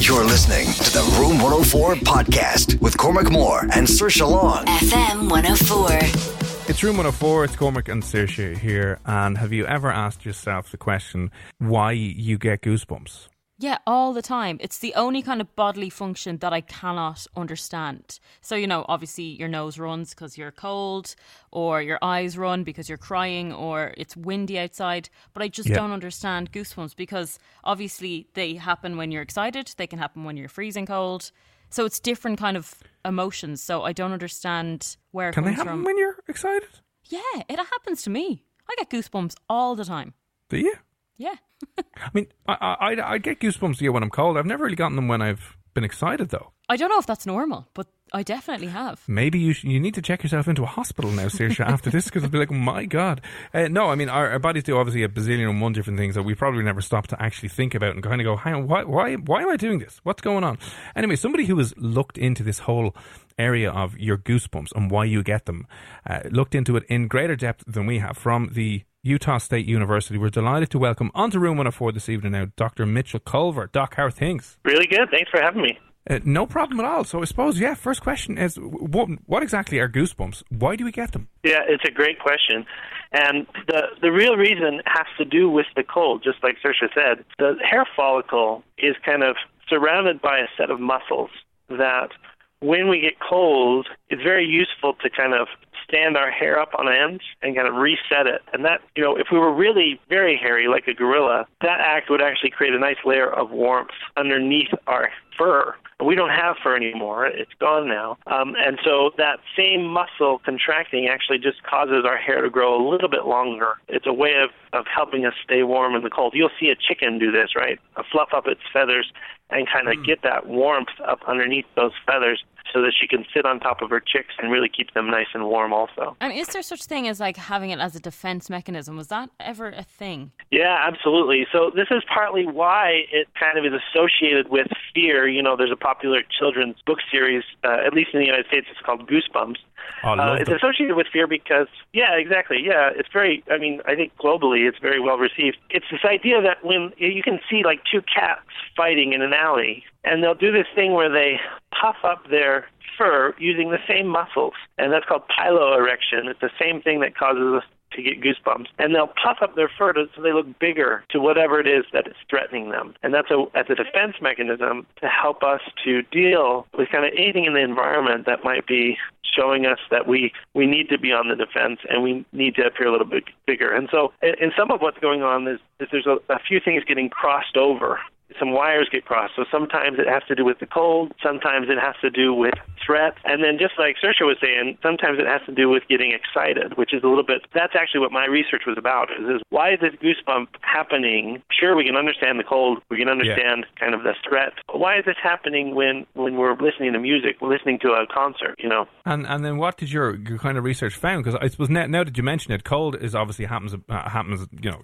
You're listening to the Room 104 podcast with Cormac Moore and Saoirse Long. FM 104. It's Room 104, it's Cormac and Saoirse here. And have you ever asked yourself the question why you get goosebumps? Yeah, all the time. It's the only kind of bodily function that I cannot understand. So, you know, obviously your nose runs because you're cold, or your eyes run because you're crying, or it's windy outside. But I just Yeah. don't understand goosebumps because obviously they happen when you're excited, they can happen when you're freezing cold. So it's different kind of emotions. So I don't understand where it Can they happen from. when you're excited? yeah, it happens to me. I get goosebumps all the time. Do you? Yeah. I mean, I, I, I- get goosebumps yeah, when I'm cold. I've never really gotten them when I've been excited, though. I don't know if that's normal, but I definitely have. Maybe you sh- you need to check yourself into a hospital now, Saoirse, after this, because it'll be like, my God. Uh, no, I mean, our, our bodies do obviously a bazillion and one different things that we probably never stop to actually think about and kind of go, hang on, why, why, why am I doing this? What's going on? Anyway, somebody who has looked into this whole area of your goosebumps and why you get them, uh, looked into it in greater depth than we have from the Utah State University. We're delighted to welcome onto Room 104 this evening now Dr. Mitchell Colver. Doc, how are things? Really good. Thanks for having me. Uh, no problem at all. So I suppose, yeah, first question is what, what exactly are goosebumps? Why do we get them? Yeah, it's a great question. And the the real reason has to do with the cold, just like Saoirse said. The hair follicle is kind of surrounded by a set of muscles that when we get cold, it's very useful to kind of stand our hair up on end and kind of reset it. And that, you know, if we were really very hairy like a gorilla, that act would actually create a nice layer of warmth underneath our fur. We don't have fur anymore. It's gone now. Um, and so that same muscle contracting actually just causes our hair to grow a little bit longer. It's a way of, of helping us stay warm in the cold. You'll see a chicken do this, right? Uh, fluff up its feathers and kind of get that warmth up underneath those feathers so that she can sit on top of her chicks and really keep them nice and warm also. And is there such thing as like having it as a defense mechanism? Was that ever a thing? Yeah, absolutely. So this is partly why it kind of is associated with fear. You know, there's a popular children's book series, uh, at least in the United States, it's called Goosebumps. Oh, Uh, it's associated with fear because, yeah, exactly. Yeah, it's very. I mean, I think globally it's very well received. It's this idea that when you can see like two cats fighting in an alley, and they'll do this thing where they puff up their fur using the same muscles, and that's called piloerection. It's the same thing that causes us to get goosebumps, and they'll puff up their fur to, so they look bigger to whatever it is that is threatening them, and that's a as a defense mechanism to help us to deal with kind of anything in the environment that might be showing us that we we need to be on the defense and we need to appear a little bit bigger. And so, and some of what's going on is, is there's a, a few things getting crossed over. Some wires get crossed. So sometimes it has to do with the cold. Sometimes it has to do with threat. And then just like Saoirse was saying, sometimes it has to do with getting excited, which is a little bit, that's actually what my research was about, is, is why is this goosebump happening? Sure, we can understand the cold. We can understand kind of the threat. But why is this happening when, when we're listening to music, we're listening to a concert, you know? And and then what did your, your kind of research found? Because I suppose now, now that you mention it, cold is obviously happens uh, happens. You know,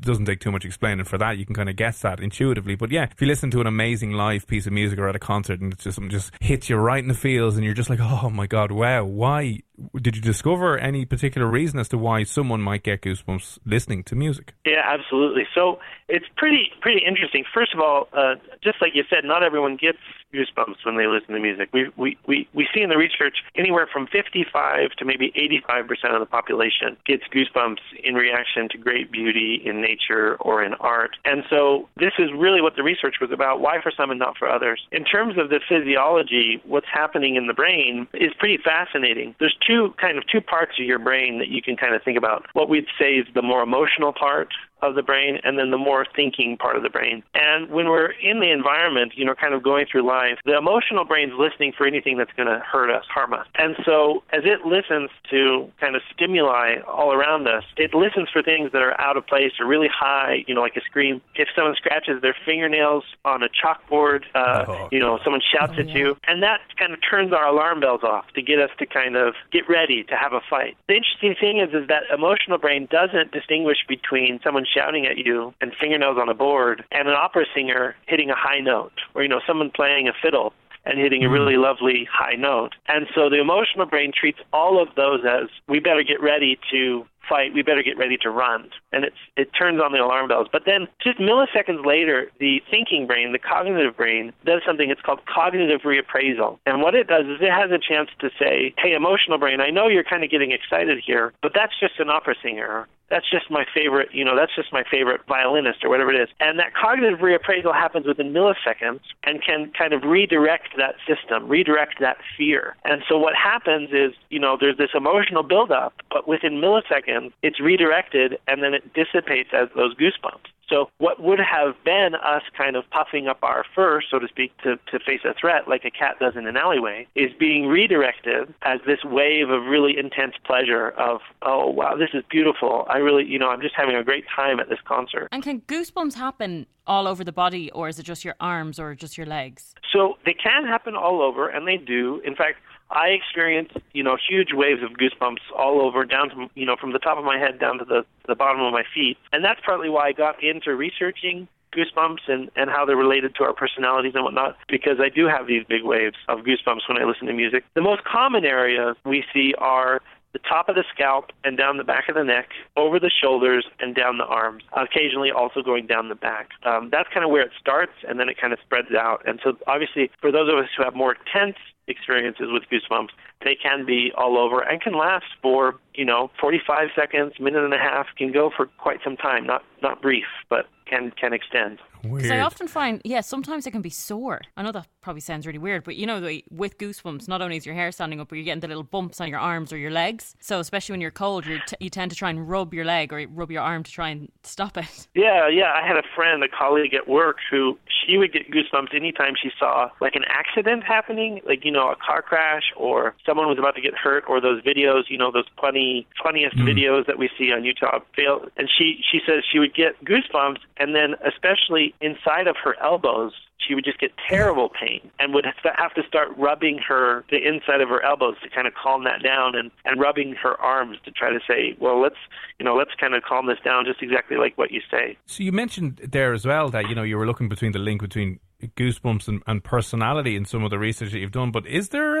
doesn't take too much explaining for that. You can kind of guess that intuitively. But yeah, if you listen to an amazing live piece of music or at a concert and it's just something just hits you right in the feels, and you're just like, oh my god, wow, why did you discover any particular reason as to why someone might get goosebumps listening to music? Yeah, absolutely. So it's pretty pretty interesting. First of all, uh, just like you said, not everyone gets goosebumps when they listen to music. We we we we see in the research anywhere from 55 to maybe 85 percent of the population gets goosebumps in reaction to great beauty in nature or in art. And so this is really what the research was about. Why for some and not for others? In terms of the physiology, what's happening in the brain is pretty fascinating. There's two kind of two parts of your brain that you can kind of think about. What we'd say is the more emotional part of the brain and then the more thinking part of the brain. And when we're in the environment, you know, kind of going through life, the emotional brain's listening for anything that's going to hurt us, harm us. And so as it listens to kind of stimuli all around us, it listens for things that are out of place or really high, you know, like a scream. If someone scratches their fingernails on a chalkboard, uh, oh. you know, someone shouts oh, at yeah. you, and that kind of turns our alarm bells off to get us to kind of get ready to have a fight. The interesting thing is, is that emotional brain doesn't distinguish between someone shouting at you and fingernails on a board and an opera singer hitting a high note or, you know, someone playing a fiddle and hitting a really hmm. lovely high note. And so the emotional brain treats all of those as we better get ready to fight, we better get ready to run. And it's, it turns on the alarm bells. But then just milliseconds later, the thinking brain, the cognitive brain, does something it's called cognitive reappraisal. And what it does is it has a chance to say, hey, emotional brain, I know you're kind of getting excited here, but that's just an opera singer that's just my favorite, you know, that's just my favorite violinist or whatever it is. And that cognitive reappraisal happens within milliseconds and can kind of redirect that system, redirect that fear. And so what happens is, you know, there's this emotional buildup, but within milliseconds, it's redirected and then it dissipates as those goosebumps. So what would have been us kind of puffing up our fur, so to speak, to, to face a threat like a cat does in an alleyway, is being redirected as this wave of really intense pleasure of, oh, wow, this is beautiful. I really, you know, I'm just having a great time at this concert. And can goosebumps happen all over the body, or is it just your arms or just your legs? So they can happen all over, and they do. In fact, I experience, you know, huge waves of goosebumps all over, down to, you know, from the top of my head down to the, the bottom of my feet. And that's partly why I got into researching goosebumps and, and how they're related to our personalities and whatnot, because I do have these big waves of goosebumps when I listen to music. The most common areas we see are the top of the scalp and down the back of the neck, over the shoulders and down the arms, occasionally also going down the back. Um, that's kind of where it starts, and then it kind of spreads out. And so, obviously, for those of us who have more intense experiences with goosebumps, they can be all over and can last for, you know, 45 seconds, minute and a half, can go for quite some time, not not brief, but can can extend. Because I often find, yeah, sometimes it can be sore. I know that probably sounds really weird, but you know, with goosebumps, not only is your hair standing up, but you're getting the little bumps on your arms or your legs. So especially when you're cold, you t- you tend to try and rub your leg or rub your arm to try and stop it. Yeah, yeah. I had a friend, a colleague at work, who she would get goosebumps anytime she saw like an accident happening, like you know, a car crash or someone was about to get hurt, or those videos, you know, those funny, funniest mm. videos that we see on YouTube. Fail, and she she says she would get goosebumps, and then especially inside of her elbows, she would just get terrible pain and would have to start rubbing her the inside of her elbows to kind of calm that down and and rubbing her arms to try to say well let's you know let's kind of calm this down just exactly like what you say so you mentioned there as well that you know you were looking between the link between goosebumps and, and personality in some of the research that you've done. But is there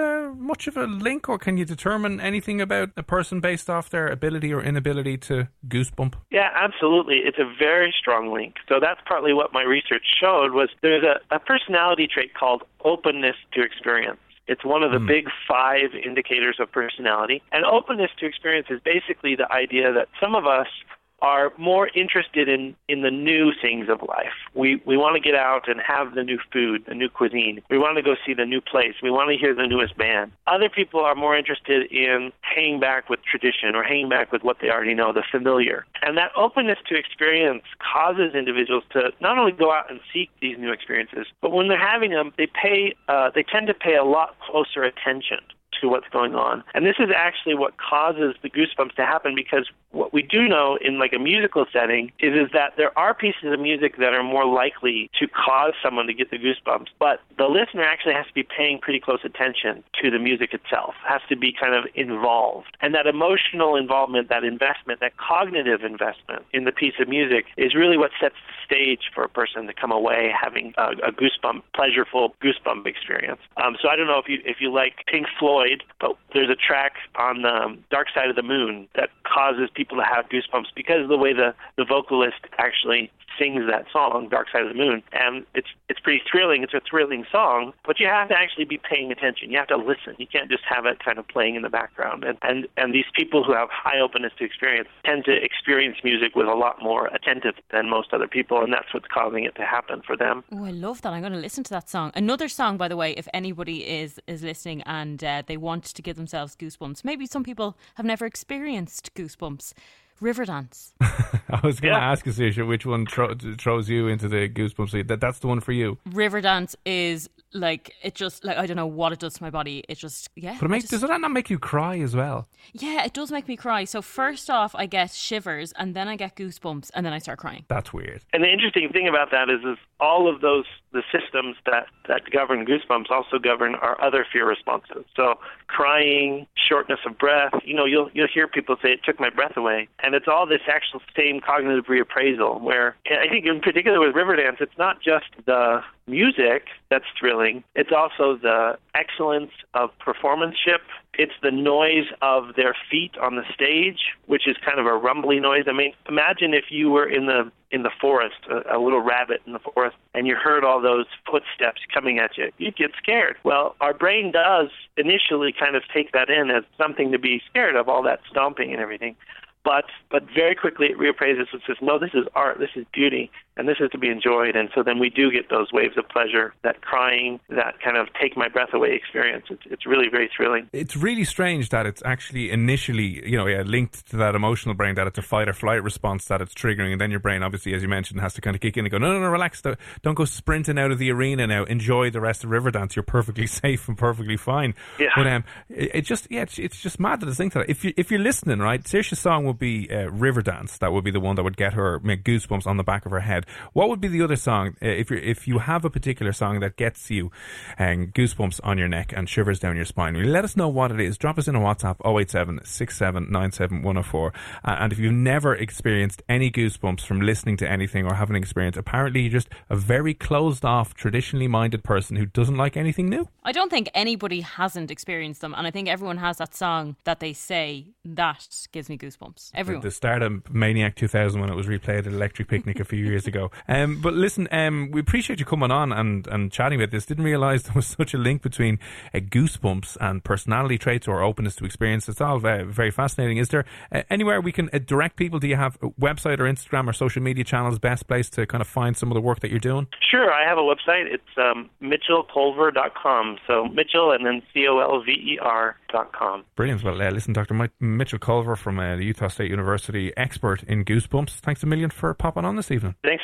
much of a link, or can you determine anything about a person based off their ability or inability to goosebump? Yeah, absolutely. It's a very strong link. So that's partly what my research showed was there's a, a personality trait called openness to experience. It's one of the mm. big five indicators of personality. And openness to experience is basically the idea that some of us are more interested in, in the new things of life. We, we want to get out and have the new food, the new cuisine. We want to go see the new place. We want to hear the newest band. Other people are more interested in hanging back with tradition or hanging back with what they already know, the familiar. And that openness to experience causes individuals to not only go out and seek these new experiences, but when they're having them, they pay, uh, they tend to pay a lot closer attention to what's going on. And this is actually what causes the goosebumps to happen because what we do know in like a musical setting is, is that there are pieces of music that are more likely to cause someone to get the goosebumps, but the listener actually has to be paying pretty close attention to the music itself, has to be kind of involved. And that emotional involvement, that investment, that cognitive investment in the piece of music is really what sets the stage for a person to come away having a, a goosebump, pleasureful goosebump experience. Um, so I don't know if you if you like Pink Floyd afraid. But there's a track on the Dark Side of the Moon that causes people to have goosebumps because of the way the the vocalist actually sings that song, Dark Side of the Moon, and it's it's pretty thrilling. It's a thrilling song, but you have to actually be paying attention. You have to listen. You can't just have it kind of playing in the background. And and and these people who have high openness to experience tend to experience music with a lot more attentive than most other people, and that's what's causing it to happen for them. Oh, I love that. I'm going to listen to that song. Another song, by the way, if anybody is is listening and uh, they want to give themselves goosebumps. Maybe some people have never experienced goosebumps. Riverdance. I was going to Yeah. ask you, Saoirse, which one tro- throws you into the goosebumps? That that's the one for you. Riverdance is like it just like I don't know what it does to my body. It just yeah. But it I make, just- does that not make you cry as well? yeah, it does make me cry. So first off, I get shivers, and then I get goosebumps, and then I start crying. That's weird. And the interesting thing about that is, is all of those the systems that that govern goosebumps also govern our other fear responses. So crying, shortness of breath. You know, you'll you'll hear people say it took my breath away, and it's all this actual same cognitive reappraisal. Where I think in particular with Riverdance, it's not just the music that's thrilling. It's also the excellence of performanceship. It's the noise of their feet on the stage, which is kind of a rumbly noise. I mean, imagine if you were in the in the forest, a, a little rabbit in the forest, and you heard all those footsteps coming at you. You'd get scared. Well, our brain does initially kind of take that in as something to be scared of, all that stomping and everything. But but very quickly it reappraises and says, no, this is art, this is beauty, and this is to be enjoyed. And so then we do get those waves of pleasure, that crying, that kind of take my breath away experience. It's it's really very thrilling. It's really strange that it's actually initially, you know, yeah, linked to that emotional brain that it's a fight or flight response that it's triggering, and then your brain, obviously, as you mentioned, has to kind of kick in and go, no, no, no, relax, don't go sprinting out of the arena now. Enjoy the rest of Riverdance. You're perfectly safe and perfectly fine. Yeah. But um, it, it just, yeah, it's, it's just mad that it's linked to that. If you if you're listening, right, Saoirse's song would be uh, Riverdance. That would be the one that would get her make goosebumps on the back of her head. What would be the other song? Uh, if you if you have a particular song that gets you um, goosebumps on your neck and shivers down your spine, let us know what it is. Drop us in a WhatsApp 087 6797 104. Uh, and if you've never experienced any goosebumps from listening to anything or having experience, apparently you're just a very closed off, traditionally minded person who doesn't like anything new. I don't think anybody hasn't experienced them, and I think everyone has that song that they say that gives me goosebumps. Everyone. The start of Maniac 2000 when it was replayed at Electric Picnic a few years ago. Um, but listen, um, we appreciate you coming on and, and chatting about this. Didn't realise there was such a link between uh, goosebumps and personality traits or openness to experience. It's all very, very fascinating. Is there uh, anywhere we can uh, direct people? Do you have a website or Instagram or social media channels? Best place to kind of find some of the work that you're doing? Sure, I have a website. It's um, mitchellcolver.com. So Mitchell and then C O L V E R dot com. Brilliant. Well, uh, listen, Dr. Mike Mitchell Colver from uh, the Utah State University, expert in goosebumps. Thanks a million for popping on this evening. Thanks